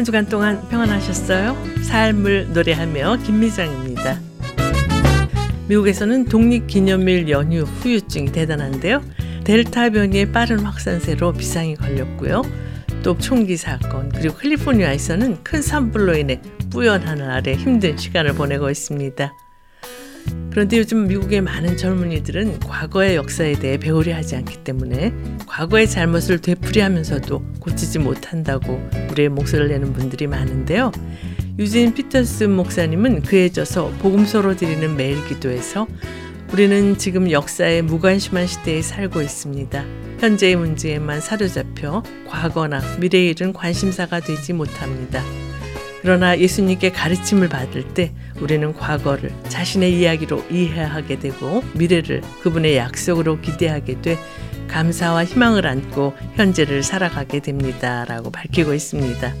한 주간 동안 평안하셨어요? 삶을 노래하며 김미정입니다. 미국에서는 독립기념일 연휴 후유증이 대단한데요. 델타 변이의 빠른 확산세로 비상이 걸렸고요. 또 총기 사건 그리고 캘리포니아에서는 큰 산불로 인해 뿌연 하늘 아래 힘든 시간을 보내고 있습니다. 그런데 요즘 미국의 많은 젊은이들은 과거의 역사에 대해 배우려 하지 않기 때문에 과거의 잘못을 되풀이하면서도 고치지 못한다고 우리의 목소리를 내는 분들이 많은데요. 유진 피터스 목사님은 그에 져서 복음서로 드리는 매일 기도에서 우리는 지금 역사의 무관심한 시대에 살고 있습니다. 현재의 문제에만 사로잡혀 과거나 미래의 일은 관심사가 되지 못합니다. 그러나 예수님께 가르침을 받을 때 우리는 과거를 자신의 이야기로 이해하게 되고 미래를 그분의 약속으로 기대하게 돼 감사와 희망을 안고 현재를 살아가게 됩니다. 라고 밝히고 있습니다.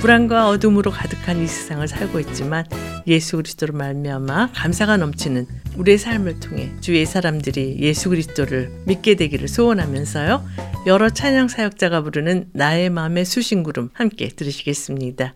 불안과 어둠으로 가득한 이 세상을 살고 있지만 예수 그리스도로 말미암아 감사가 넘치는 우리의 삶을 통해 주위의 사람들이 예수 그리스도를 믿게 되기를 소원하면서요. 여러 찬양 사역자가 부르는 나의 마음의 수신구름 함께 들으시겠습니다.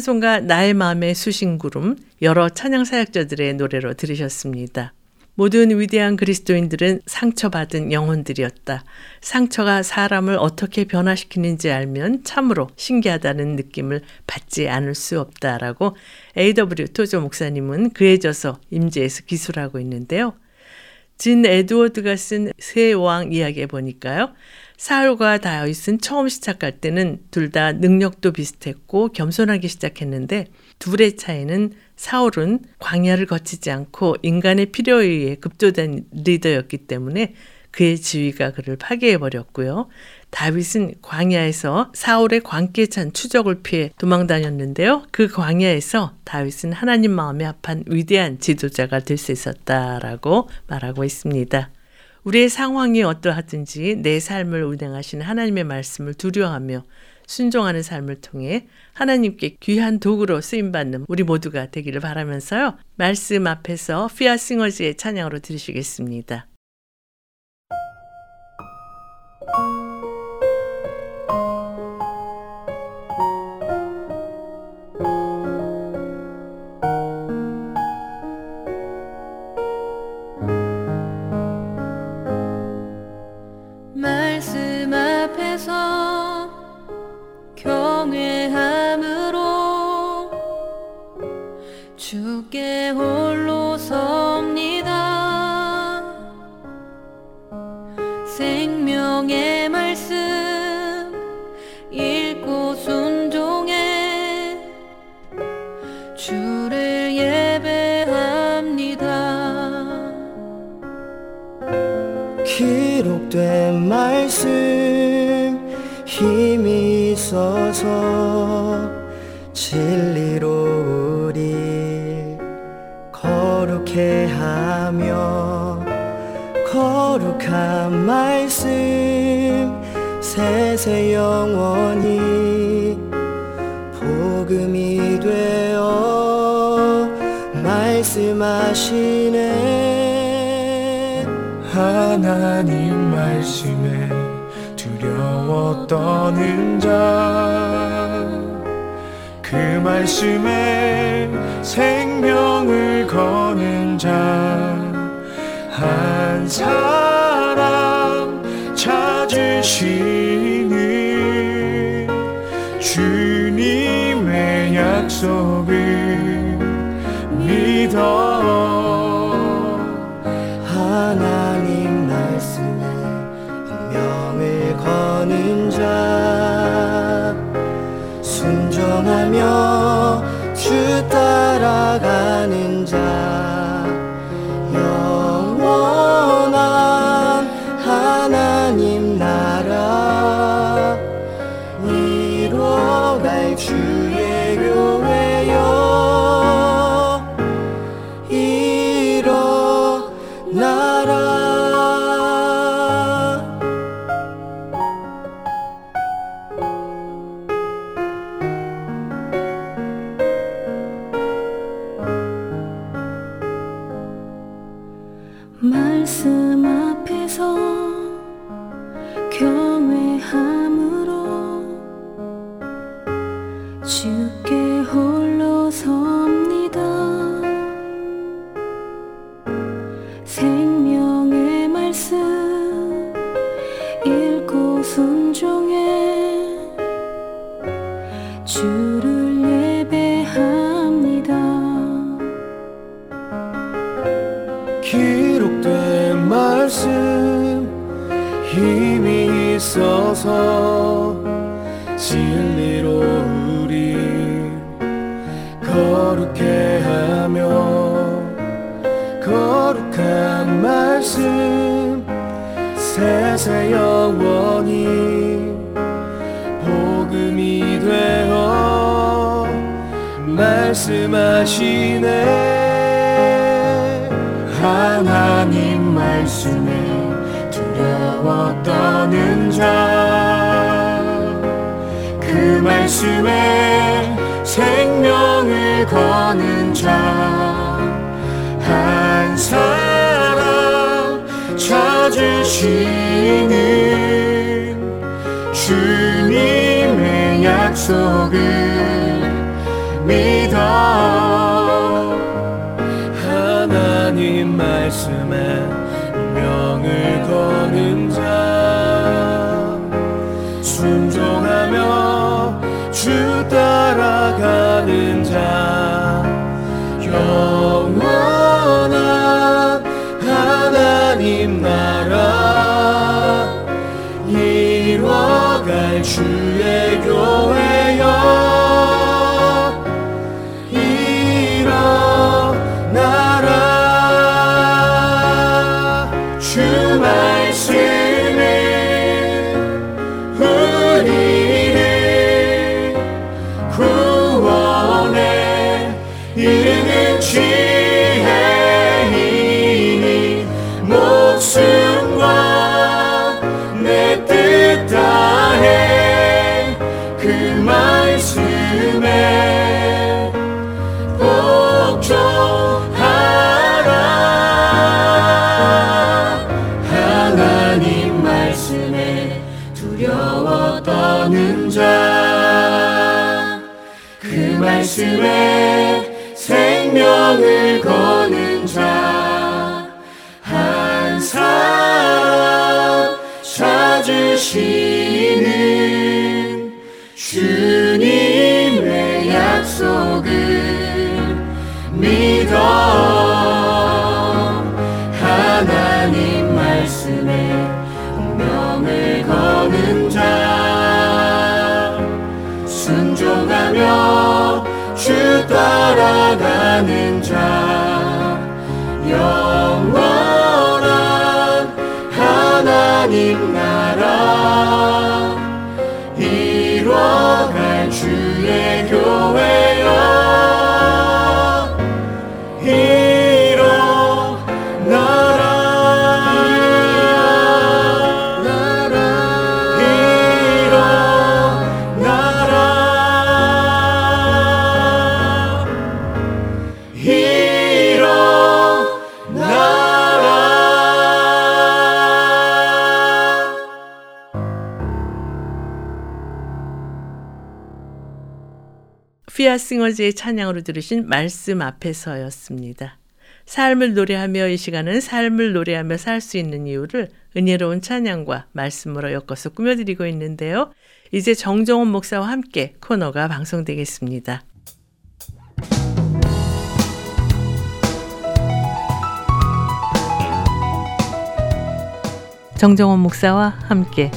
찬송가 나의 마음의 수신구름 여러 찬양 사역자들의 노래로 들으셨습니다. 모든 위대한 그리스도인들은 상처받은 영혼들이었다. 상처가 사람을 어떻게 변화시키는지 알면 참으로 신기하다는 느낌을 받지 않을 수 없다라고 A.W. 토조 목사님은 그에 져서 임재에서 기술하고 있는데요. 진 에드워드가 쓴 새 왕 이야기에 보니까요. 사울과 다윗은 처음 시작할 때는 둘 다 능력도 비슷했고 겸손하게 시작했는데 둘의 차이는 사울은 광야를 거치지 않고 인간의 필요에 의해 급조된 리더였기 때문에 그의 지위가 그를 파괴해 버렸고요. 다윗은 광야에서 사울의 광기에 찬 추적을 피해 도망 다녔는데요. 그 광야에서 다윗은 하나님 마음에 합한 위대한 지도자가 될 수 있었다라고 말하고 있습니다. 우리의 상황이 어떠하든지 내 삶을 운행하시는 하나님의 말씀을 두려워하며 순종하는 삶을 통해 하나님께 귀한 도구로 쓰임받는 우리 모두가 되기를 바라면서요. 말씀 앞에서 피아 싱어즈의 찬양으로 들으시겠습니다. 주님의 약속을 따라가는 자 영원한 하나님 나라 피아싱어즈의 찬양으로 들으신 말씀 앞에서였습니다. 삶을 노래하며 이 시간은 삶을 노래하며 살 수 있는 이유를 은혜로운 찬양과 말씀으로 엮어서 꾸며드리고 있는데요. 이제 정정원 목사와 함께 코너가 방송되겠습니다. 정정원 목사와 함께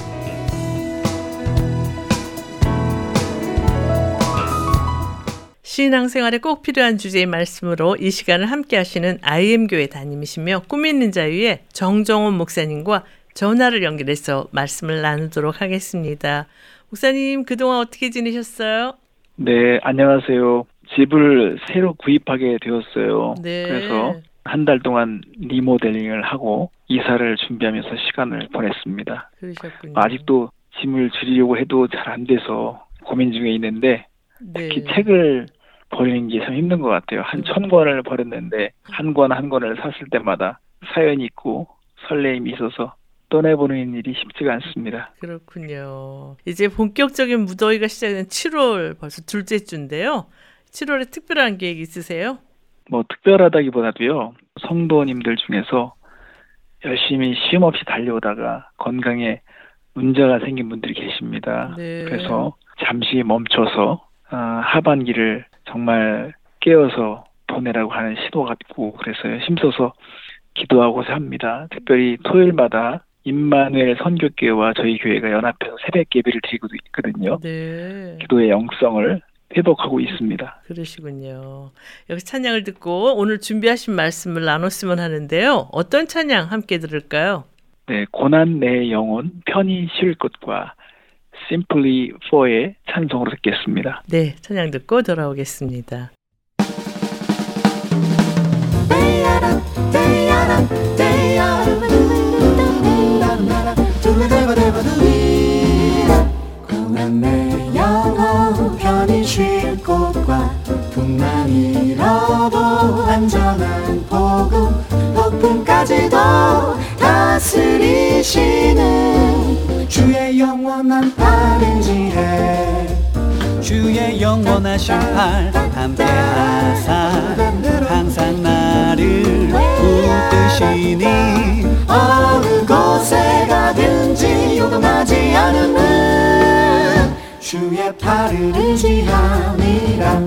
신앙생활에 꼭 필요한 주제의 말씀으로 이 시간을 함께 하시는 IM교회 담임이시며 꿈 있는 자유의 정정원 목사님과 전화를 연결해서 말씀을 나누도록 하겠습니다. 목사님 그동안 어떻게 지내셨어요? 네, 안녕하세요. 집을 새로 구입하게 되었어요. 네. 그래서 한 달 동안 리모델링을 하고 이사를 준비하면서 시간을 보냈습니다. 그러셨군요. 아직도 짐을 줄이려고 해도 잘 안 돼서 고민 중에 있는데 네. 특히 책을 버리는 게 참 힘든 것 같아요. 한 천 권을 버렸는데 한권한 권을 샀을 때마다 사연이 있고 설레임이 있어서 떠내보는 일이 쉽지가 않습니다. 그렇군요. 이제 본격적인 무더위가 시작된 7월 벌써 둘째 주인데요. 7월에 특별한 계획 있으세요? 뭐 특별하다기보다도요 성도님들 중에서 열심히 쉼 없이 달려오다가 건강에 문제가 생긴 분들이 계십니다. 네. 그래서 잠시 멈춰서 아, 하반기를 정말 깨어서 보내라고 하는 시도가 있고 그래서 힘써서 기도하고자 합니다. 특별히 토요일마다 임마누엘 선교교회와 저희 교회가 연합해서 새벽 예배를 드리고 있거든요. 네. 기도의 영성을 회복하고 있습니다. 그러시군요. 여기서 찬양을 듣고 오늘 준비하신 말씀을 나눴으면 하는데요. 어떤 찬양 함께 들을까요? 네, 고난 내 영혼 편히 쉴 것과 Simply For의 찬송으로 듣겠습니다. 네, 찬양 듣고 돌아오겠습니다. 고난 내 영혼 편히 쉴 곳과 풍만 잃어도 안전한 복음 폭풍까지도 다스리시는 주의 영원한 팔인지에 주의 영원하신 팔 함께 하사 항상 나를 붙드시니 어느 곳에 가든지 요동하지 않음은 주의 팔을 의지함이라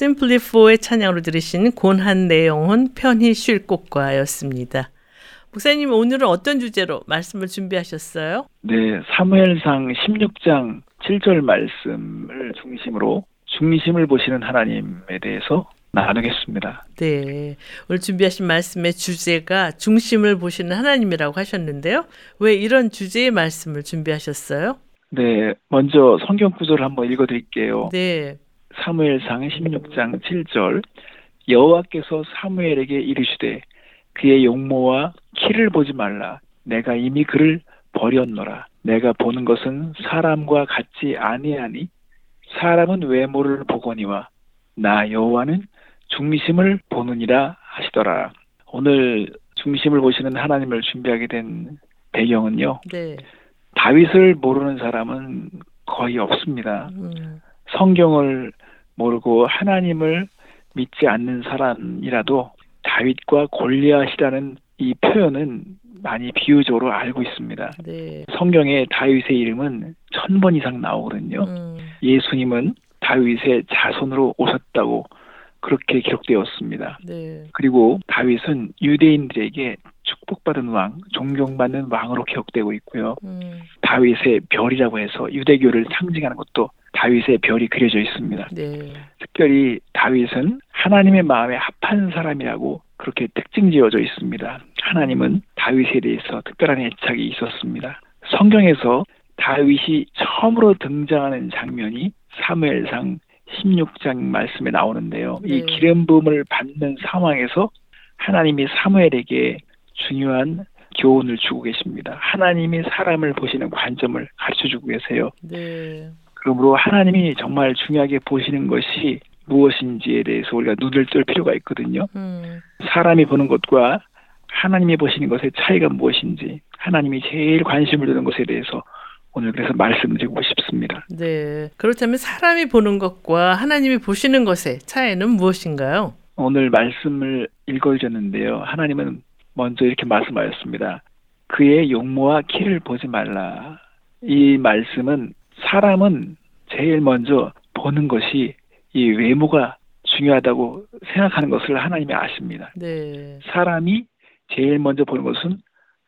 심플리4의 찬양으로 들으신 곤한 내 영혼 편히 쉴 곳과였습니다. 목사님 오늘은 어떤 주제로 말씀을 준비하셨어요? 네, 사무엘상 16장 7절 말씀을 중심으로 중심을 보시는 하나님에 대해서 나누겠습니다. 네. 오늘 준비하신 말씀의 주제가 중심을 보시는 하나님이라고 하셨는데요. 왜 이런 주제의 말씀을 준비하셨어요? 네, 먼저 성경 구절을 한번 읽어 드릴게요. 네. 사무엘상 16장 7절 여호와께서 사무엘에게 이르시되 그의 용모와 키를 보지 말라. 내가 이미 그를 버렸노라. 내가 보는 것은 사람과 같지 아니하니 사람은 외모를 보거니와 나 여호와는 중심을 보느니라 하시더라. 오늘 중심을 보시는 하나님을 준비하게 된 배경은요. 네. 다윗을 모르는 사람은 거의 없습니다. 음, 성경을 모르고 하나님을 믿지 않는 사람이라도 다윗과 골리앗이라는 이 표현은 많이 비유적으로 알고 있습니다. 네. 성경에 다윗의 이름은 천 번 이상 나오거든요. 음, 예수님은 다윗의 자손으로 오셨다고 그렇게 기록되었습니다. 네. 그리고 다윗은 유대인들에게 축복받은 왕, 존경받는 왕으로 기억되고 있고요. 음, 다윗의 별이라고 해서 유대교를 상징하는 것도 다윗의 별이 그려져 있습니다. 네. 특별히 다윗은 하나님의 마음에 합한 사람이라고 그렇게 특징 지어져 있습니다. 하나님은 다윗에 대해서 특별한 애착이 있었습니다. 성경에서 다윗이 처음으로 등장하는 장면이 사무엘상 16장 말씀에 나오는데요. 이 네. 기름 부음을 받는 상황에서 하나님이 사무엘에게 중요한 교훈을 주고 계십니다. 하나님이 사람을 보시는 관점을 가르쳐 주고 계세요. 네. 그러므로 하나님이 정말 중요하게 보시는 것이 무엇인지에 대해서 우리가 눈을 뜰 필요가 있거든요. 음, 사람이 보는 것과 하나님이 보시는 것의 차이가 무엇인지 하나님이 제일 관심을 두는 것에 대해서 오늘 그래서 말씀드리고 싶습니다. 네. 그렇다면 사람이 보는 것과 하나님이 보시는 것의 차이는 무엇인가요? 오늘 말씀을 읽어주셨는데요. 하나님은 먼저 이렇게 말씀하셨습니다. 그의 용모와 키를 보지 말라. 이 말씀은 사람은 제일 먼저 보는 것이 이 외모가 중요하다고 생각하는 것을 하나님이 아십니다. 네. 사람이 제일 먼저 보는 것은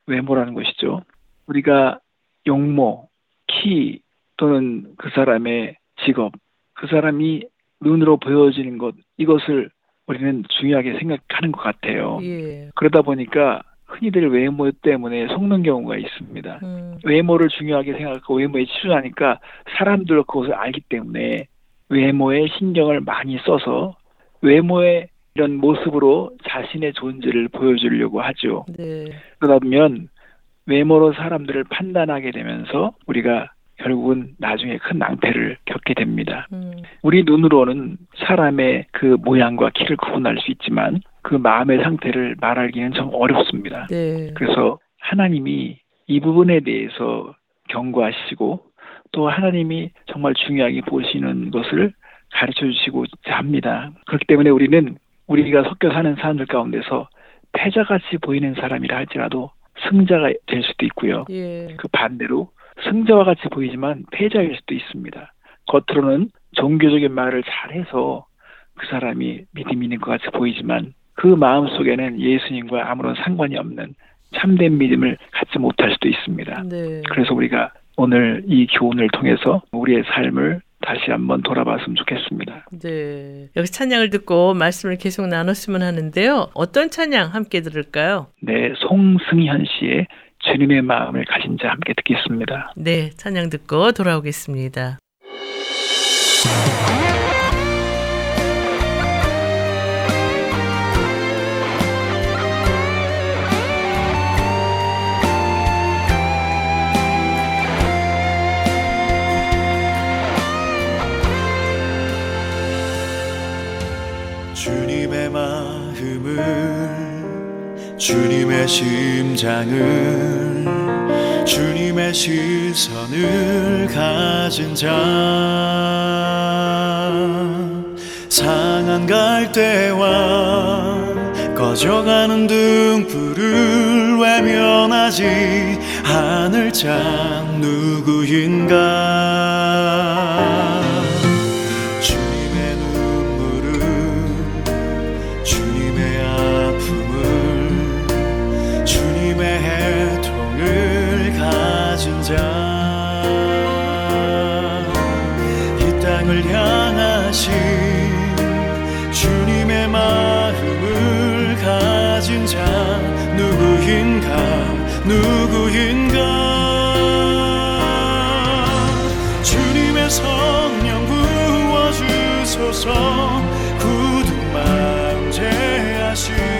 외모라는 것이죠. 우리가 용모, 키 또는 그 사람의 직업, 그 사람이 눈으로 보여지는 것 이것을 우리는 중요하게 생각하는 것 같아요. 예. 그러다 보니까 흔히들 외모 때문에 속는 경우가 있습니다. 음, 외모를 중요하게 생각하고 외모에 치중하니까 사람들도 그것을 알기 때문에 외모에 신경을 많이 써서 외모의 이런 모습으로 자신의 존재를 보여주려고 하죠. 네. 그러다 보면 외모로 사람들을 판단하게 되면서 우리가 결국은 나중에 큰 낭패를 겪게 됩니다. 음, 우리 눈으로는 사람의 그 모양과 키를 구분할 수 있지만 그 마음의 상태를 말하기는 좀 어렵습니다. 네. 그래서 하나님이 이 부분에 대해서 경고하시고 또 하나님이 정말 중요하게 보시는 것을 가르쳐 주시고자 합니다. 그렇기 때문에 우리는 우리가 섞여 사는 사람들 가운데서 패자같이 보이는 사람이라 할지라도 승자가 될 수도 있고요. 예. 그 반대로 승자와 같이 보이지만 패자일 수도 있습니다. 겉으로는 종교적인 말을 잘해서 그 사람이 믿음이 있는 것 같이 보이지만 그 마음 속에는 예수님과 아무런 상관이 없는 참된 믿음을 갖지 못할 수도 있습니다. 네. 그래서 우리가 오늘 이 교훈을 통해서 우리의 삶을 다시 한번 돌아봤으면 좋겠습니다. 네. 여기 찬양을 듣고 말씀을 계속 나눴으면 하는데요. 어떤 찬양 함께 들을까요? 네, 송승현 씨의 주님의 마음을 가진 자 함께 듣겠습니다. 네, 찬양 듣고 돌아오겠습니다. 주님의 심장을 주님의 시선을 가진 자. 상한 갈대와 꺼져가는 등불을 외면하지 않을 자 누구인가 제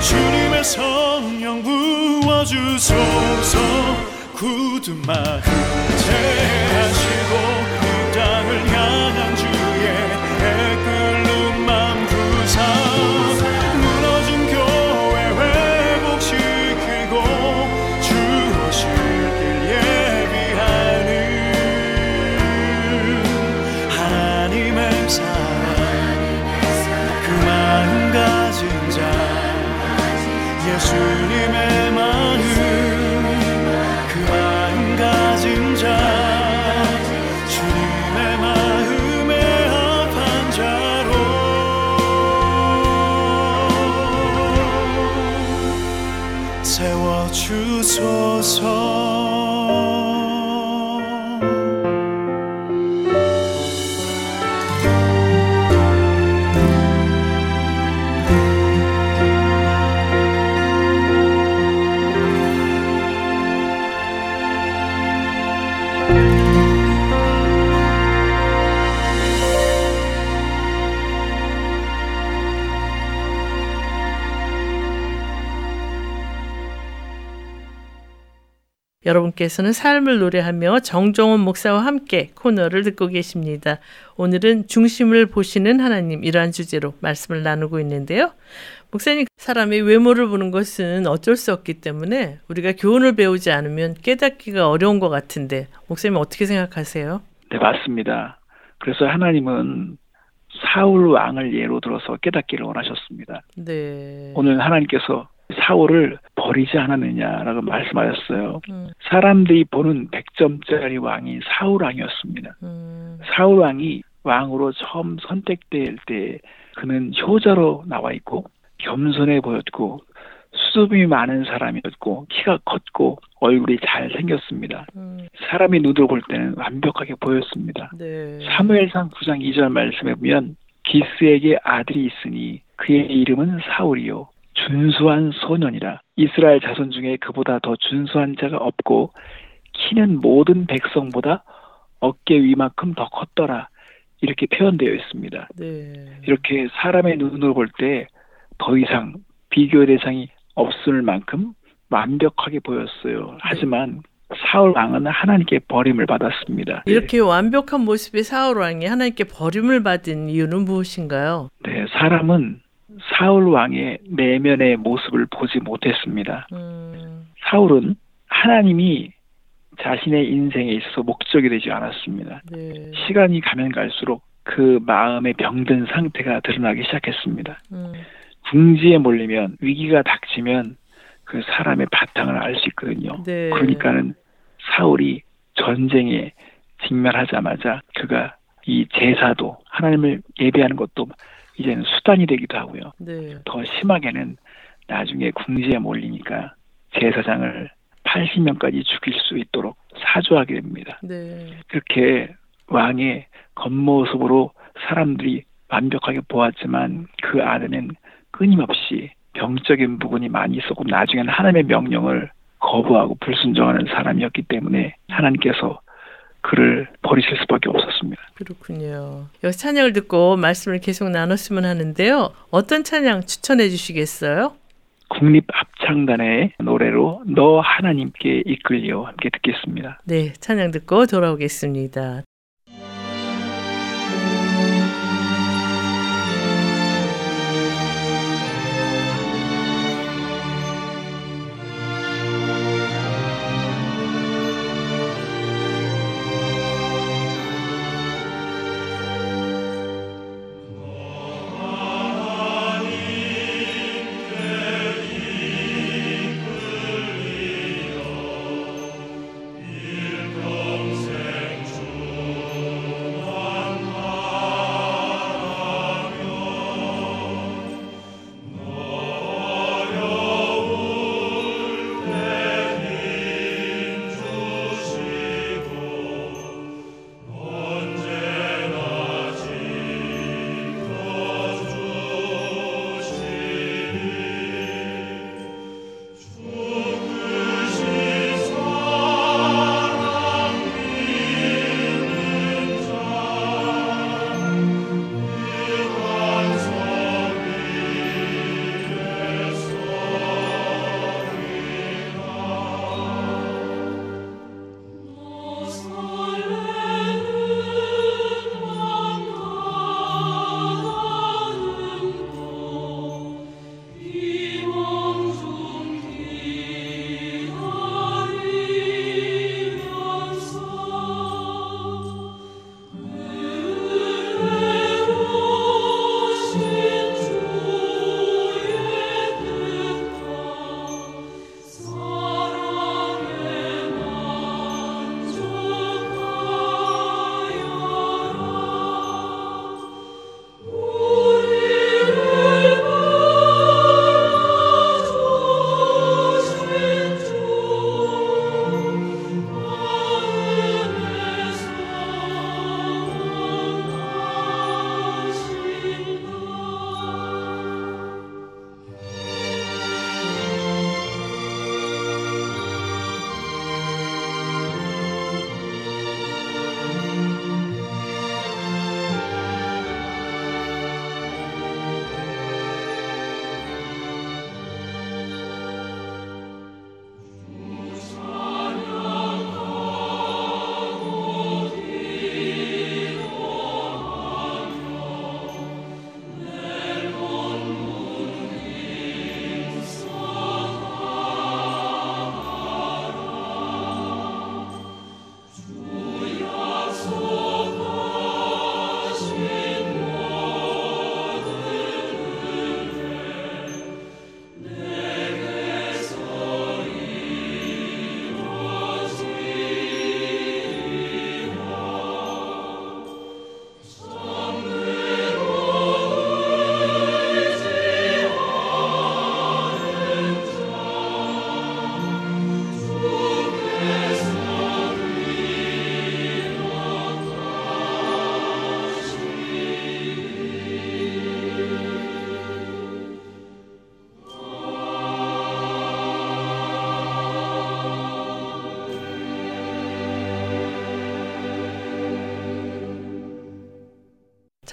주님의 성령 부어주소서 굳은 마음 여러분께서는 삶을 노래하며 정종원 목사와 함께 코너를 듣고 계십니다. 오늘은 중심을 보시는 하나님 이러한 주제로 말씀을 나누고 있는데요. 목사님, 사람이 외모를 보는 것은 어쩔 수 없기 때문에 우리가 교훈을 배우지 않으면 깨닫기가 어려운 것 같은데 목사님 어떻게 생각하세요? 네, 맞습니다. 그래서 하나님은 사울 왕을 예로 들어서 깨닫기를 원하셨습니다. 네. 오늘 하나님께서 사울을 버리지 않았느냐라고 말씀하셨어요. 음, 사람들이 보는 100점짜리 왕이 사울 왕이었습니다. 음, 사울 왕이 왕으로 처음 선택될 때 그는 효자로 나와 있고 겸손해 보였고 수줍음이 많은 사람이었고 키가 컸고 얼굴이 잘 생겼습니다. 음, 사람이 눈으로 볼 때는 완벽하게 보였습니다. 네. 사무엘상 9장 2절 말씀에 보면 기스에게 아들이 있으니 그의 이름은 사울이요 준수한 소년이라 이스라엘 자손 중에 그보다 더 준수한 자가 없고 키는 모든 백성보다 어깨 위만큼 더 컸더라 이렇게 표현되어 있습니다. 네. 이렇게 사람의 눈으로 볼 때 더 이상 비교 대상이 없을 만큼 완벽하게 보였어요. 하지만 사울 왕은 하나님께 버림을 받았습니다. 이렇게 완벽한 모습의 사울 왕이 하나님께 버림을 받은 이유는 무엇인가요? 네, 사람은 사울 왕의 내면의 모습을 보지 못했습니다. 음, 사울은 하나님이 자신의 인생에 있어서 목적이 되지 않았습니다. 네. 시간이 가면 갈수록 그 마음의 병든 상태가 드러나기 시작했습니다. 음, 궁지에 몰리면 위기가 닥치면 그 사람의 바탕을 알 수 있거든요. 네. 그러니까는 사울이 전쟁에 직면하자마자 그가 이 제사도 하나님을 예배하는 것도 이제는 수단이 되기도 하고요. 네. 더 심하게는 나중에 궁지에 몰리니까 제사장을 80명까지 죽일 수 있도록 사주하게 됩니다. 네. 그렇게 왕의 겉모습으로 사람들이 완벽하게 보았지만 그 안에는 끊임없이 병적인 부분이 많이 있었고 나중에는 하나님의 명령을 거부하고 불순종하는 사람이었기 때문에 하나님께서 그를 버리실 수밖에 없었습니다. 그렇군요. 여기 찬양을 듣고 말씀을 계속 나눴으면 하는데요. 어떤 찬양 추천해 주시겠어요? 국립합창단의 노래로 너 하나님께 이끌려 함께 듣겠습니다. 네, 찬양 듣고 돌아오겠습니다.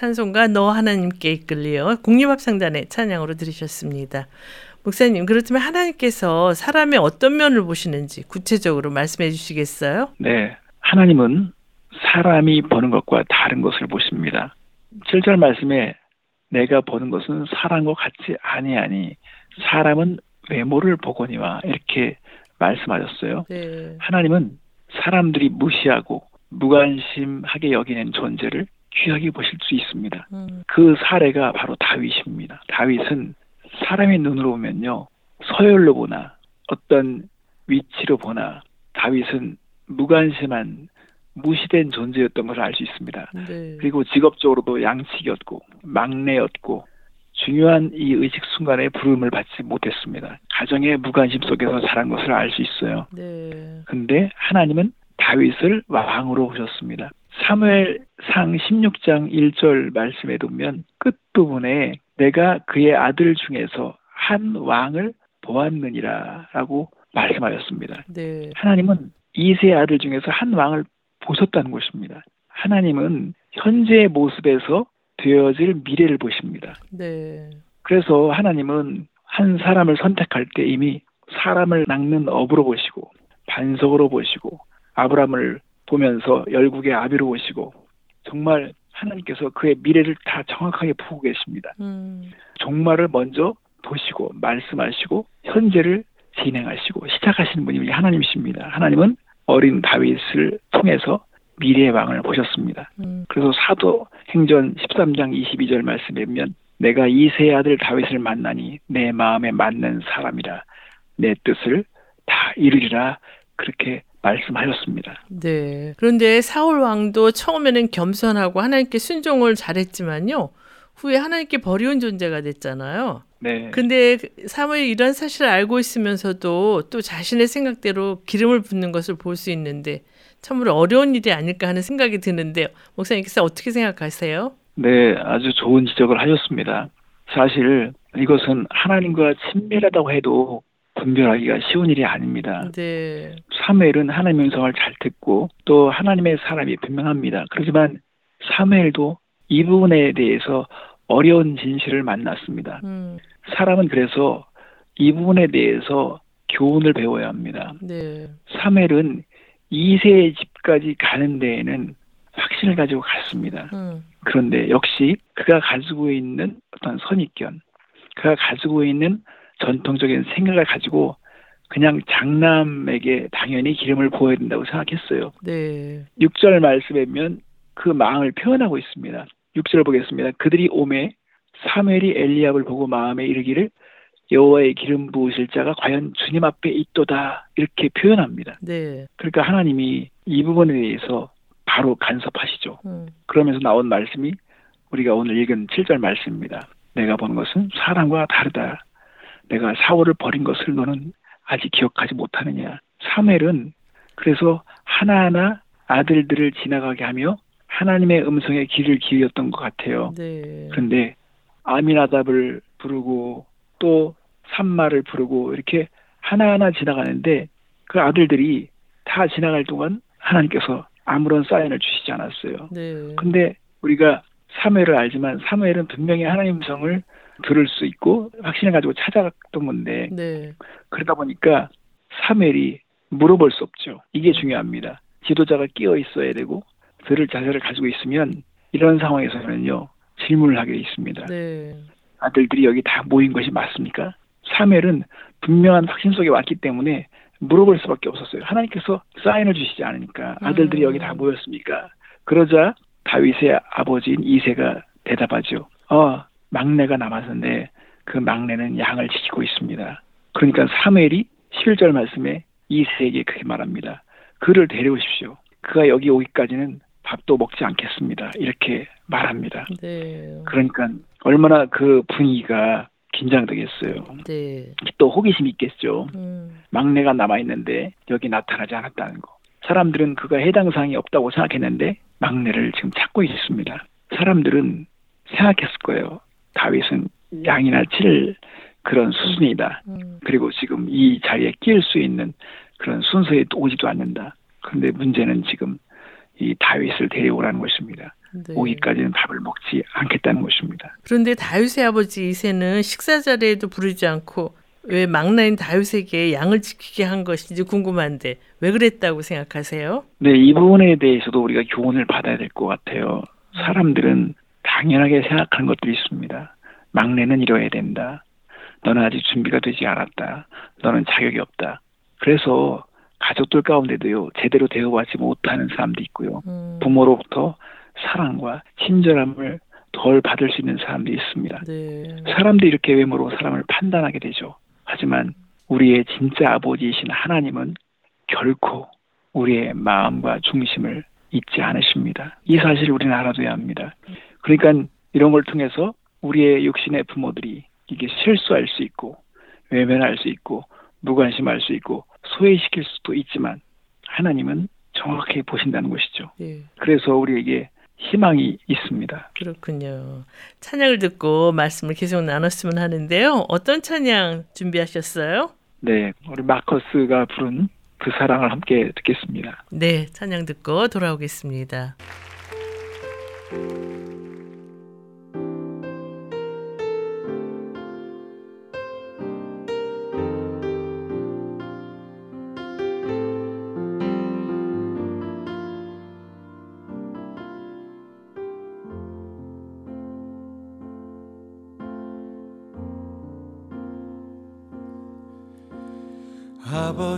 찬송가 너 하나님께 이끌려 국립합창단의 찬양으로 들으셨습니다. 목사님, 그렇다면 하나님께서 사람의 어떤 면을 보시는지 구체적으로 말씀해 주시겠어요? 네. 하나님은 사람이 보는 것과 다른 것을 보십니다. 7절 말씀에 내가 보는 것은 사람과 같지 아니하니 사람은 외모를 보거니와 이렇게 말씀하셨어요. 네. 하나님은 사람들이 무시하고 무관심하게 여기는 존재를 귀하게 보실 수 있습니다. 음, 그 사례가 바로 다윗입니다. 다윗은 사람의 눈으로 보면요. 서열로 보나 어떤 위치로 보나 다윗은 무관심한 무시된 존재였던 것을 알 수 있습니다. 네. 그리고 직업적으로도 양치기였고 막내였고 중요한 이 의식 순간에 부름을 받지 못했습니다. 가정의 무관심 속에서 자란 것을 알 수 있어요. 네. 근데 하나님은 다윗을 왕으로 보셨습니다. 사무엘상 16장 1절 말씀에 보면 끝부분에 내가 그의 아들 중에서 한 왕을 보았느니라라고 말씀하셨습니다. 네. 하나님은 이세 아들 중에서 한 왕을 보셨다는 것입니다. 하나님은 현재의 모습에서 되어질 미래를 보십니다. 네. 그래서 하나님은 한 사람을 선택할 때 이미 사람을 낚는 업으로 보시고 반석으로 보시고 아브라함을 보면서 열국의 아비로 보시고 정말 하나님께서 그의 미래를 다 정확하게 보고 계십니다. 음, 종말을 먼저 보시고 말씀하시고 현재를 진행하시고 시작하시는 분이 하나님이십니다. 하나님은 어린 다윗을 통해서 미래의 왕을 보셨습니다. 음, 그래서 사도 행전 13장 22절 말씀에 보면 내가 이세 아들 다윗을 만나니 내 마음에 맞는 사람이라 내 뜻을 다 이루리라 그렇게 말씀하셨습니다. 네. 그런데 사울 왕도 처음에는 겸손하고 하나님께 순종을 잘했지만요. 후에 하나님께 버리운 존재가 됐잖아요. 네. 근데 사무엘이 이런 사실을 알고 있으면서도 또 자신의 생각대로 기름을 붓는 것을 볼 수 있는데 참으로 어려운 일이 아닐까 하는 생각이 드는데요. 목사님께서 어떻게 생각하세요? 네, 아주 좋은 지적을 하셨습니다. 사실 이것은 하나님과 친밀하다고 해도 분별하기가 쉬운 일이 아닙니다. 네. 사무엘은 하나님의 음성을 잘 듣고 또 하나님의 사람이 분명합니다. 그렇지만 사무엘도 이 부분에 대해서 어려운 진실을 만났습니다. 음, 사람은 그래서 이 부분에 대해서 교훈을 배워야 합니다. 네. 사무엘은 2세의 집까지 가는 데에는 확신을 가지고 갔습니다. 음, 그런데 역시 그가 가지고 있는 어떤 선입견, 그가 가지고 있는 전통적인 생각을 가지고 그냥 장남에게 당연히 기름을 부어야 된다고 생각했어요. 네. 6절 말씀에 보면 그 마음을 표현하고 있습니다. 6절 보겠습니다. 그들이 오매 사무엘이 엘리압을 보고 마음에 이르기를 여호와의 기름 부으실 자가 과연 주님 앞에 있도다 이렇게 표현합니다. 네. 그러니까 하나님이 이 부분에 대해서 바로 간섭하시죠. 음, 그러면서 나온 말씀이 우리가 오늘 읽은 7절 말씀입니다. 내가 보는 것은 사람과 다르다. 내가 사울을 버린 것을 너는 아직 기억하지 못하느냐. 사멜은 그래서 하나하나 아들들을 지나가게 하며 하나님의 음성에 귀를 기울였던 것 같아요. 네. 그런데 아미나답을 부르고 또 산마를 부르고 이렇게 하나하나 지나가는데 그 아들들이 다 지나갈 동안 하나님께서 아무런 사인을 주시지 않았어요. 네. 근데 우리가 사무엘을 알지만 사무엘은 분명히 하나님 음성을 들을 수 있고 확신을 가지고 찾아갔던 건데 네. 그러다 보니까 사무엘이 물어볼 수 없죠. 이게 중요합니다. 지도자가 끼어 있어야 되고 들을 자세를 가지고 있으면 이런 상황에서는요 질문을 하게 돼 있습니다. 네. 아들들이 여기 다 모인 것이 맞습니까? 사무엘은 분명한 확신 속에 왔기 때문에 물어볼 수밖에 없었어요. 하나님께서 사인을 주시지 않으니까 아들들이 음. 여기 다 모였습니까? 그러자 다윗의 아버지인 이세가 대답하죠. 어, 막내가 남았는데 그 막내는 양을 지키고 있습니다. 그러니까 사무엘이 11절 말씀에 이세에게 그렇게 말합니다. 그를 데려오십시오. 그가 여기 오기까지는 밥도 먹지 않겠습니다. 이렇게 말합니다. 네. 그러니까 얼마나 그 분위기가 긴장되겠어요. 네. 또 호기심이 있겠죠. 음, 막내가 남아 있는데 여기 나타나지 않았다는 거. 사람들은 그가 해당 사항이 없다고 생각했는데 막내를 지금 찾고 있습니다. 사람들은 생각했을 거예요. 다윗은 양이나 칠 그런 수준이다. 음, 그리고 지금 이 자리에 끼일 수 있는 그런 순서에 오지도 않는다. 그런데 문제는 지금 이 다윗을 데려오라는 것입니다. 네. 오기까지는 밥을 먹지 않겠다는 것입니다. 그런데 다윗의 아버지 이세는 식사 자리에도 부르지 않고 왜 막내인 다윗에게 양을 지키게 한 것인지 궁금한데 왜 그랬다고 생각하세요? 네, 이 부분에 대해서도 우리가 교훈을 받아야 될 것 같아요. 사람들은 당연하게 생각하는 것들이 있습니다. 막내는 이뤄야 된다. 너는 아직 준비가 되지 않았다. 너는 자격이 없다. 그래서 가족들 가운데도요, 제대로 대우받지 못하는 사람도 있고요. 음, 부모로부터 사랑과 친절함을 덜 받을 수 있는 사람도 있습니다. 네. 사람들이 이렇게 외모로 사람을 판단하게 되죠. 하지만 우리의 진짜 아버지이신 하나님은 결코 우리의 마음과 중심을 잊지 않으십니다. 이 사실을 우리는 알아둬야 합니다. 그러니까 이런 걸 통해서 우리의 육신의 부모들이 이게 실수할 수 있고 외면할 수 있고 무관심할 수 있고 소외시킬 수도 있지만 하나님은 정확하게 보신다는 것이죠. 예, 그래서 우리에게 희망이 있습니다. 그렇군요. 찬양을 듣고 말씀을 계속 나눴으면 하는데요. 어떤 찬양 준비하셨어요? 네, 우리 마커스가 부른 그 사랑을 함께 듣겠습니다. 네, 찬양 듣고 돌아오겠습니다.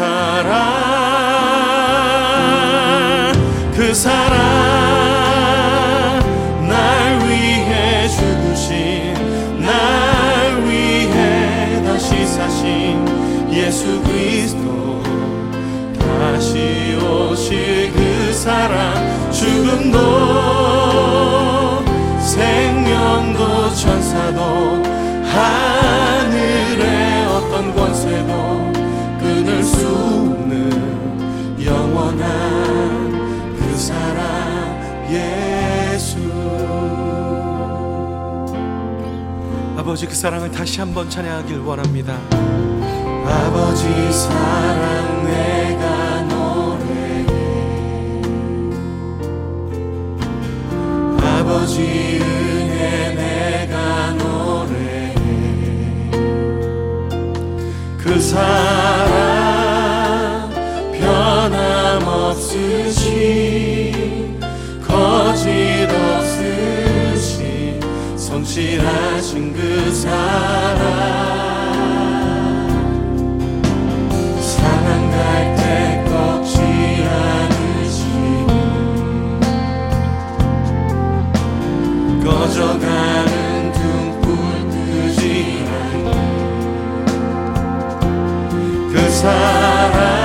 사랑. 그 사랑 아버지 그 사랑을 다시 한번 찬양하길 원합니다. 아버지 사랑 내가 노래해 아버지 은혜 내가 노래해 그 사랑 변함없으신 거짓 없으신 성실하 신 그 사랑. 사랑 갈때 꺾지 않으시는 꺼져가는 등불 끄지 않는 그 사랑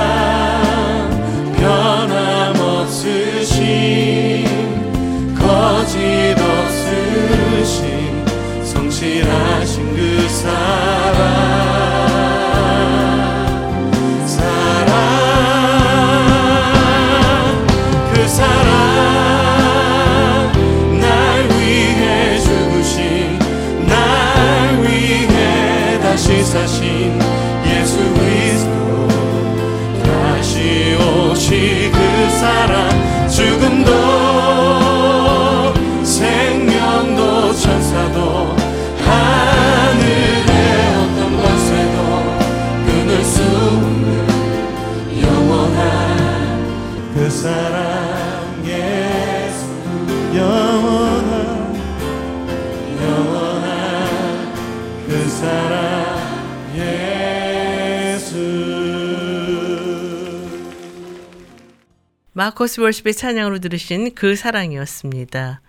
마커스 월십의 찬양으로 들으신 그 사랑이었습니다.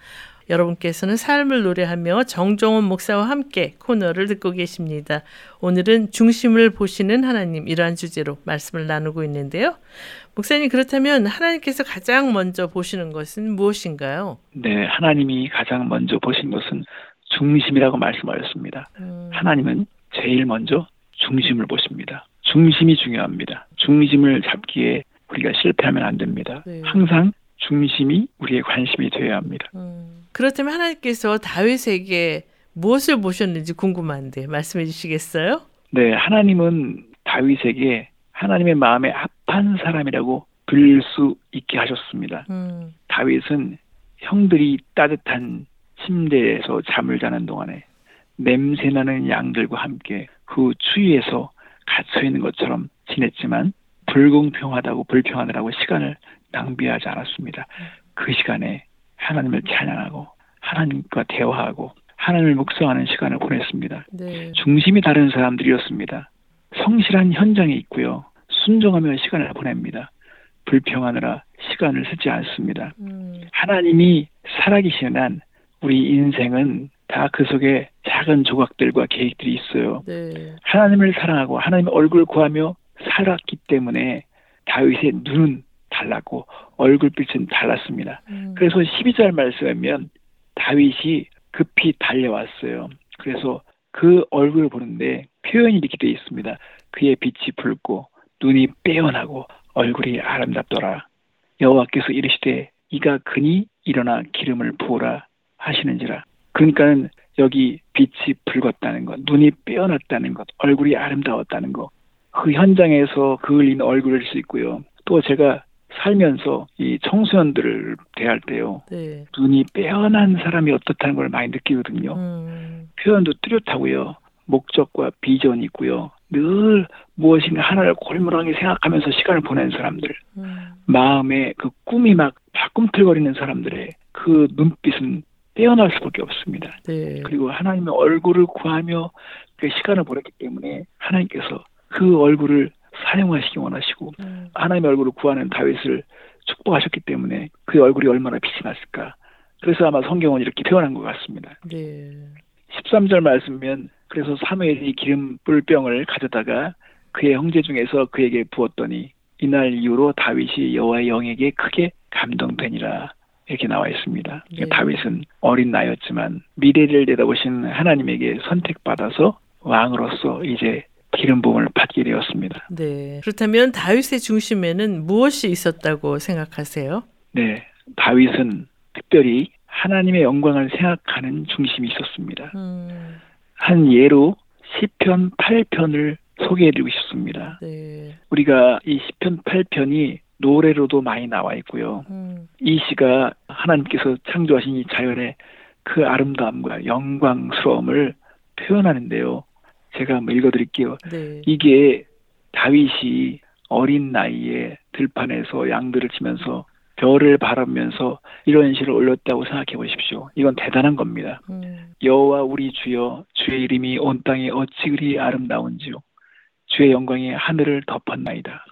여러분께서는 삶을 노래하며 정종원 목사와 함께 코너를 듣고 계십니다. 오늘은 중심을 보시는 하나님 이러한 주제로 말씀을 나누고 있는데요. 목사님 그렇다면 하나님께서 가장 먼저 보시는 것은 무엇인가요? 네, 하나님이 가장 먼저 보신 것은 중심이라고 말씀하셨습니다. 음. 하나님은 제일 먼저 중심을 보십니다. 중심이 중요합니다. 중심을 잡기에 우리가 실패하면 안 됩니다. 네. 항상 중심이 우리의 관심이 되어야 합니다. 음. 그렇다면 하나님께서 다윗에게 무엇을 보셨는지 궁금한데 말씀해 주시겠어요? 네, 하나님은 다윗에게 하나님의 마음에 합한 사람이라고 불릴 수 있게 하셨습니다. 음. 다윗은 형들이 따뜻한 침대에서 잠을 자는 동안에 냄새나는 양들과 함께 그 추위에서 갇혀 있는 것처럼 지냈지만 불공평하다고 불평하느라고 시간을 낭비하지 않았습니다. 그 시간에 하나님을 찬양하고 하나님과 대화하고 하나님을 묵상하는 시간을 보냈습니다. 네. 중심이 다른 사람들이었습니다. 성실한 현장에 있고요. 순종하며 시간을 보냅니다. 불평하느라 시간을 쓰지 않습니다. 음. 하나님이 살아계시는 한 우리 인생은 다 그 속에 작은 조각들과 계획들이 있어요. 네. 하나님을 사랑하고 하나님의 얼굴을 구하며 살았기 때문에 다윗의 눈은 달랐고 얼굴빛은 달랐습니다. 음. 그래서 12절 말씀하면 다윗이 급히 달려왔어요. 그래서 그 얼굴을 보는데 표현이 이렇게 되어 있습니다. 그의 빛이 붉고 눈이 빼어나고 얼굴이 아름답더라. 여호와께서 이르시되 이가 그니 일어나 기름을 부으라 하시는지라. 그러니까는 여기 빛이 붉었다는 것, 눈이 빼어났다는 것, 얼굴이 아름다웠다는 것, 그 현장에서 그을린 얼굴일 수 있고요. 또 제가 살면서 이 청소년들을 대할 때요. 네. 눈이 빼어난 사람이 어떻다는 걸 많이 느끼거든요. 음. 표현도 뚜렷하고요. 목적과 비전이 있고요. 늘 무엇인가 하나를 골몰하게 생각하면서 시간을 보낸 사람들. 음. 마음에 그 꿈이 막 바꿈틀거리는 사람들의 그 눈빛은 빼어날 수밖에 없습니다. 네. 그리고 하나님의 얼굴을 구하며 그 시간을 보냈기 때문에 하나님께서 그 얼굴을 사용하시기 원하시고 음. 하나님의 얼굴을 구하는 다윗을 축복하셨기 때문에 그의 얼굴이 얼마나 빛이 났을까. 그래서 아마 성경은 이렇게 표현한 것 같습니다. 네. 13절 말씀이면 그래서 사무엘이 기름 뿔 병을 가져다가 그의 형제 중에서 그에게 부었더니 이날 이후로 다윗이 여호와의 영에게 크게 감동되니라 이렇게 나와 있습니다. 네. 다윗은 어린 나이였지만 미래를 내다보신 하나님에게 선택받아서 왕으로서 이제 기름 부음을 받게 되었습니다. 네. 그렇다면 다윗의 중심에는 무엇이 있었다고 생각하세요? 네. 다윗은 특별히 하나님의 영광을 생각하는 중심이 있었습니다. 음. 한 예로 시편 8편을 소개해드리고 싶습니다. 네. 우리가 이 시편 8편이 노래로도 많이 나와 있고요. 음. 이 시가 하나님께서 창조하신 이 자연의 그 아름다움과 영광스러움을 표현하는데요. 제가 한번 읽어드릴게요. 네. 이게 다윗이 어린 나이에 들판에서 양들을 치면서 별을 바라면서 이런 시를 올렸다고 생각해 보십시오. 이건 대단한 겁니다. 음. 여호와 우리 주여 주의 이름이 온 땅에 어찌 그리 아름다운지요. 주의 영광이 하늘을 덮었나이다.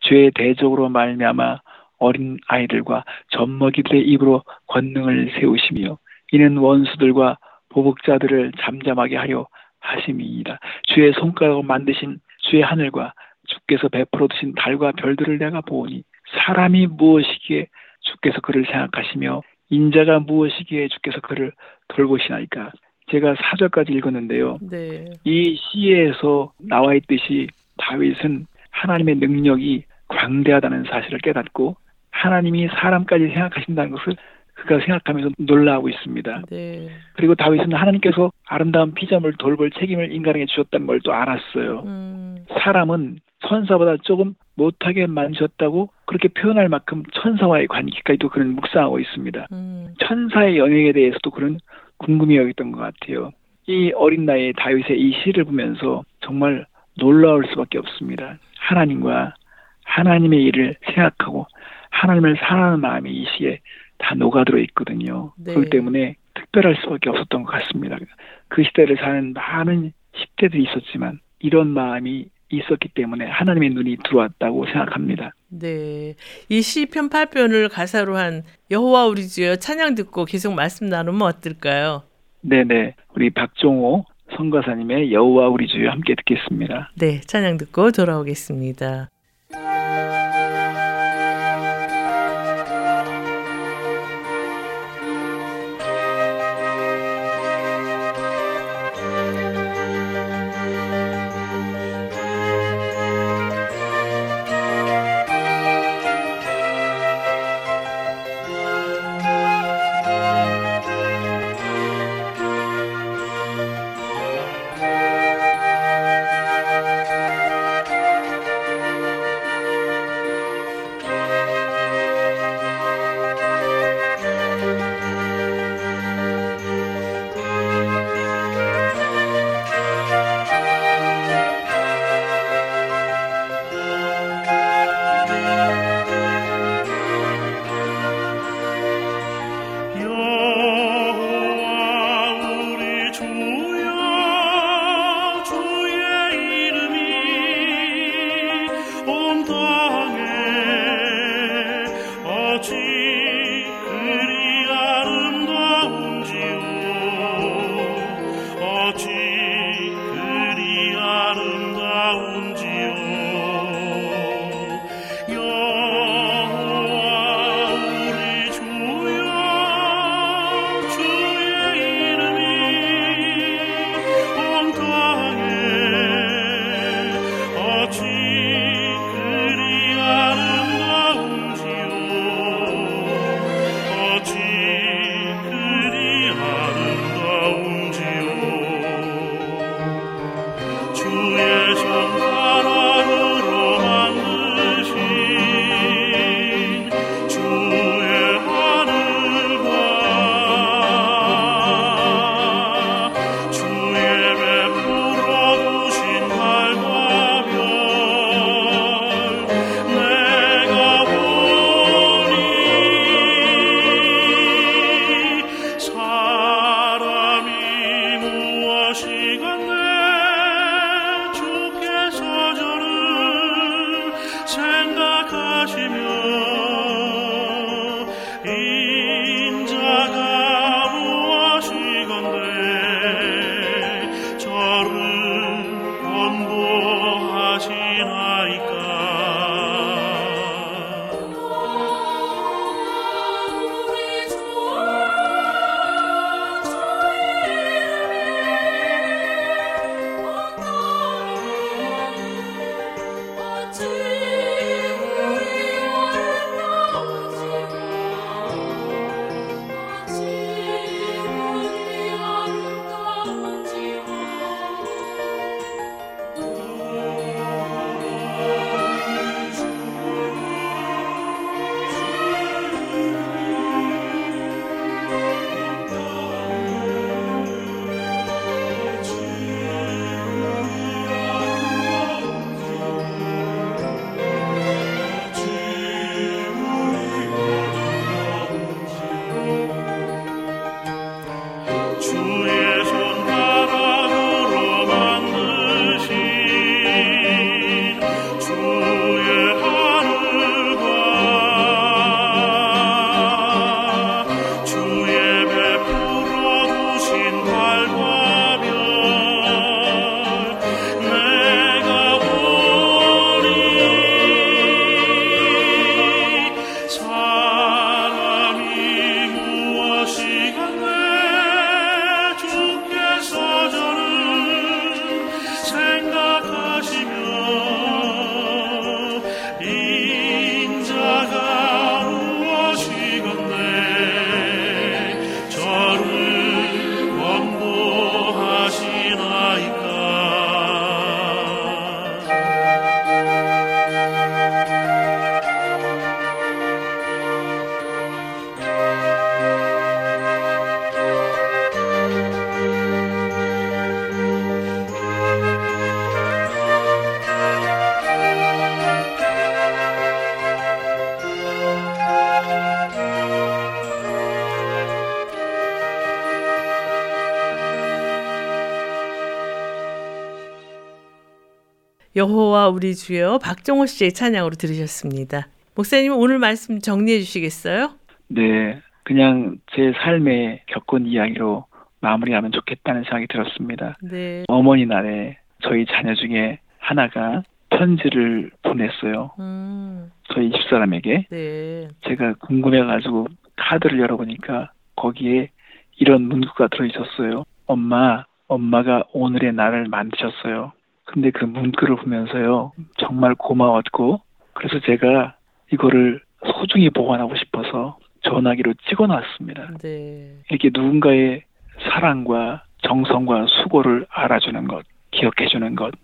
주의 대적으로 말미암아 어린 아이들과 젖먹이들의 입으로 권능을 세우시며 이는 원수들과 보복자들을 잠잠하게 하려 하심이니이다. 주의 손가락으로 만드신 주의 하늘과 주께서 베풀어 두신 달과 별들을 내가 보니 사람이 무엇이기에 주께서 그를 생각하시며 인자가 무엇이기에 주께서 그를 돌보시나이까 제가 사절까지 읽었는데요. 네. 이 시에서 나와 있듯이 다윗은 하나님의 능력이 광대하다는 사실을 깨닫고 하나님이 사람까지 생각하신다는 것을 그가 생각하면서 놀라고 있습니다. 네. 그리고 다윗은 하나님께서 아름다운 피조물 돌볼 책임을 인간에게 주셨다는 걸 또 알았어요. 음. 사람은 천사보다 조금 못하게 만졌다고 그렇게 표현할 만큼 천사와의 관계까지도 그런 묵상하고 있습니다. 음. 천사의 영역에 대해서도 그런 궁금해 여겼던 것 같아요. 이 어린 나이에 다윗의 이 시를 보면서 정말 놀라울 수밖에 없습니다. 하나님과 하나님의 일을 생각하고 하나님을 사랑하는 마음이 이 시에 다 녹아들어 있거든요. 네. 그렇기 때문에 특별할 수밖에 없었던 것 같습니다. 그 시대를 사는 많은 10대들이 있었지만 이런 마음이 있었기 때문에 하나님의 눈이 들어왔다고 생각합니다. 네. 이 시편 8편을 가사로 한 여호와 우리 주여 찬양 듣고 계속 말씀 나누면 어떨까요? 네네. 우리 박종호 선가사님의 여호와 우리 주여 함께 듣겠습니다. 네, 찬양 듣고 돌아오겠습니다. 여호와 우리 주여 박정호 씨의 찬양으로 들으셨습니다. 목사님 오늘 말씀 정리해 주시겠어요? 네, 그냥 제 삶에 겪은 이야기로 마무리하면 좋겠다는 생각이 들었습니다. 네. 어머니 날에 저희 자녀 중에 하나가 편지를 보냈어요. 음, 저희 집사람에게 네. 제가 궁금해가지고 카드를 열어보니까 거기에 이런 문구가 들어있었어요. 엄마, 엄마가 오늘의 나를 만드셨어요. 근데 그 문구를 보면서요, 정말 고마웠고, 그래서 제가 이거를 소중히 보관하고 싶어서 전화기로 찍어놨습니다. 네. 이렇게 누군가의 사랑과 정성과 수고를 알아주는 것, 기억해주는 것,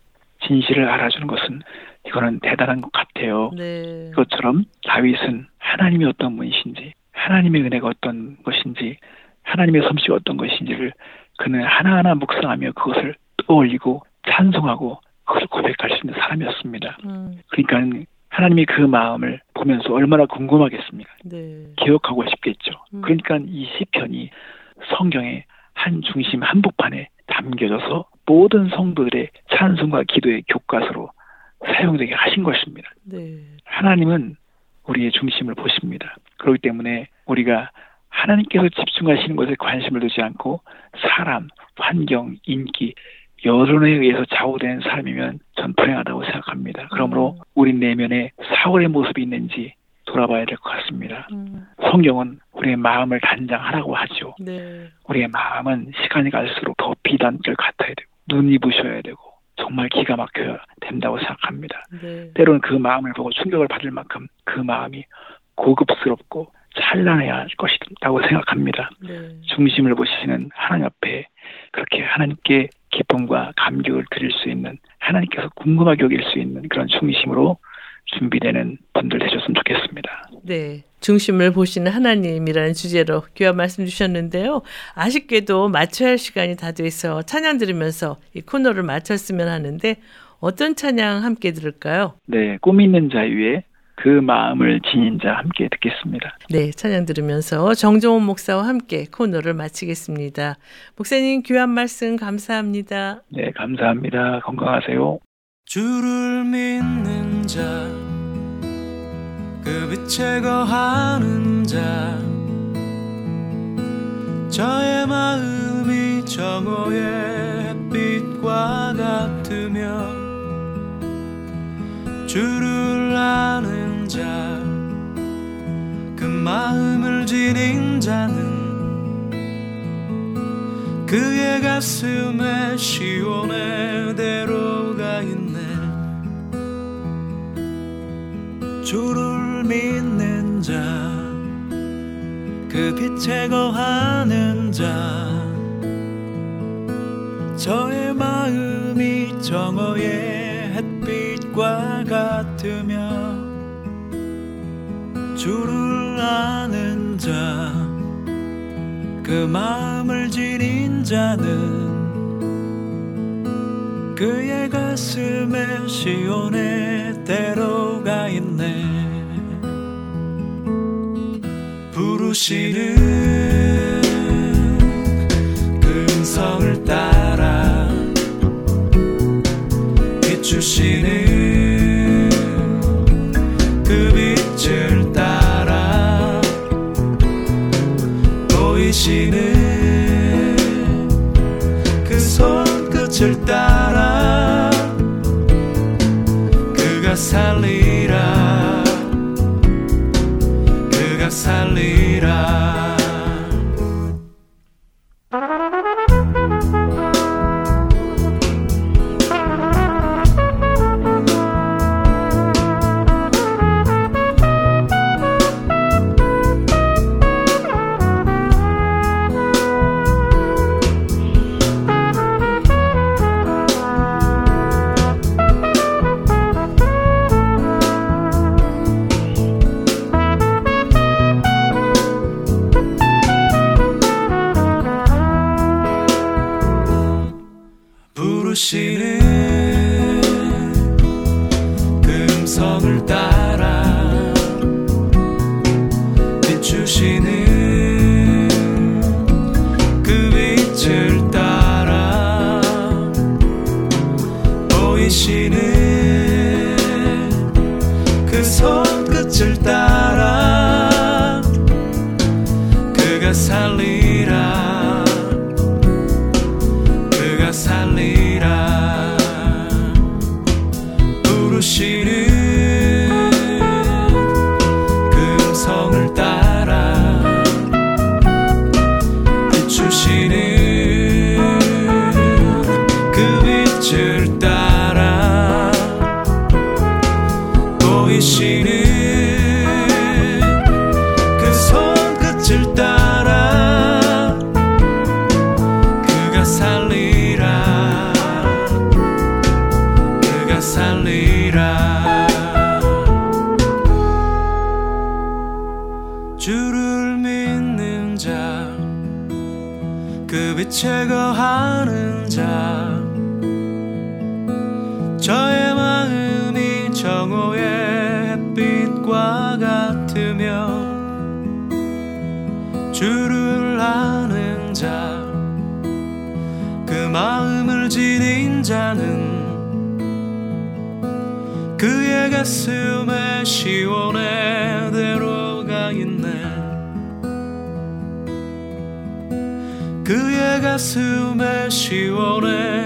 진실을 알아주는 것은 이거는 대단한 것 같아요. 네. 그것처럼 다윗은 하나님이 어떤 분이신지, 하나님의 은혜가 어떤 것인지, 하나님의 솜씨가 어떤 것인지를 그는 하나하나 묵상하며 그것을 떠올리고 찬송하고 그것을 고백할 수 있는 사람이었습니다. 음, 그러니까 하나님이 그 마음을 보면서 얼마나 궁금하겠습니까? 네. 기억하고 싶겠죠. 음. 그러니까 이 시편이 성경의 한 중심 한복판에 담겨져서 모든 성도들의 찬송과 기도의 교과서로 사용되게 하신 것입니다. 네. 하나님은 우리의 중심을 보십니다. 그렇기 때문에 우리가 하나님께서 집중하시는 것에 관심을 두지 않고 사람, 환경, 인기, 여론에 의해서 좌우되는 사람이면 전 불행하다고 생각합니다. 그러므로 음. 우리 내면에 사울의 모습이 있는지 돌아봐야 될 것 같습니다. 음, 성경은 우리의 마음을 단장하라고 하죠. 네. 우리의 마음은 시간이 갈수록 더 비단결 같아야 되고 눈이 부셔야 되고 정말 기가 막혀야 된다고 생각합니다. 네. 때로는 그 마음을 보고 충격을 받을 만큼 그 마음이 고급스럽고 찬란해야 할 것이라고 생각합니다. 네. 중심을 보시는 하나님 앞에 그렇게 하나님께 기쁨과 감격을 드릴 수 있는 하나님께서 궁금하게 여길 수 있는 그런 중심으로 준비되는 분들 되셨으면 좋겠습니다. 네. 중심을 보시는 하나님이라는 주제로 귀한 말씀 주셨는데요. 아쉽게도 마쳐야 할 시간이 다 돼서 찬양 들으면서 이 코너를 마쳤으면 하는데 어떤 찬양 함께 들을까요? 네, 꿈 있는 자유에 그 마음을 지닌 자 함께 듣겠습니다. 네, 찬양 들으면서 정종원 목사와 함께 코너를 마치겠습니다. 목사님 귀한 말씀 감사합니다. 네, 감사합니다. 건강하세요. 주를 믿는 자, 그 빛에 거하는 자, 저의 마음이 정오의 햇빛과 같으며, 주를 아는 자, 그 마음을 지닌 자는 그의 가슴에 시온의 대로가 있네. 주를 믿는 자 그 빛에 거하는 자 저의 마음이 정오의 햇빛과 같으며 주를 아는 자 그 마음을 지닌 자는 그의 가슴에 시온의 대로가 있네. 부르시는 그 음성을 따라 비추시는 그 빛을 보이시는 그 손끝을 따라 그가 살리라. 그가 살리라 주를 아는 자 그 마음을 지닌 자는 그의 가슴에 시원의 대로가 있네. 그의 가슴에 시원의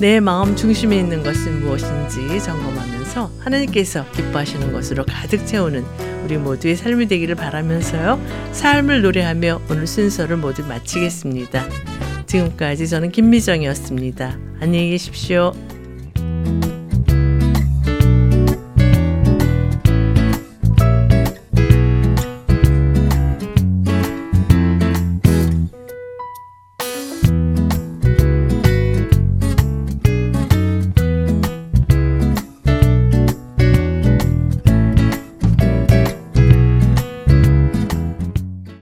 내 마음 중심에 있는 것은 무엇인지 점검하면서 하나님께서 기뻐하시는 것으로 가득 채우는 우리 모두의 삶이 되기를 바라면서요. 삶을 노래하며 오늘 순서를 모두 마치겠습니다. 지금까지 저는 김미정이었습니다. 안녕히 계십시오.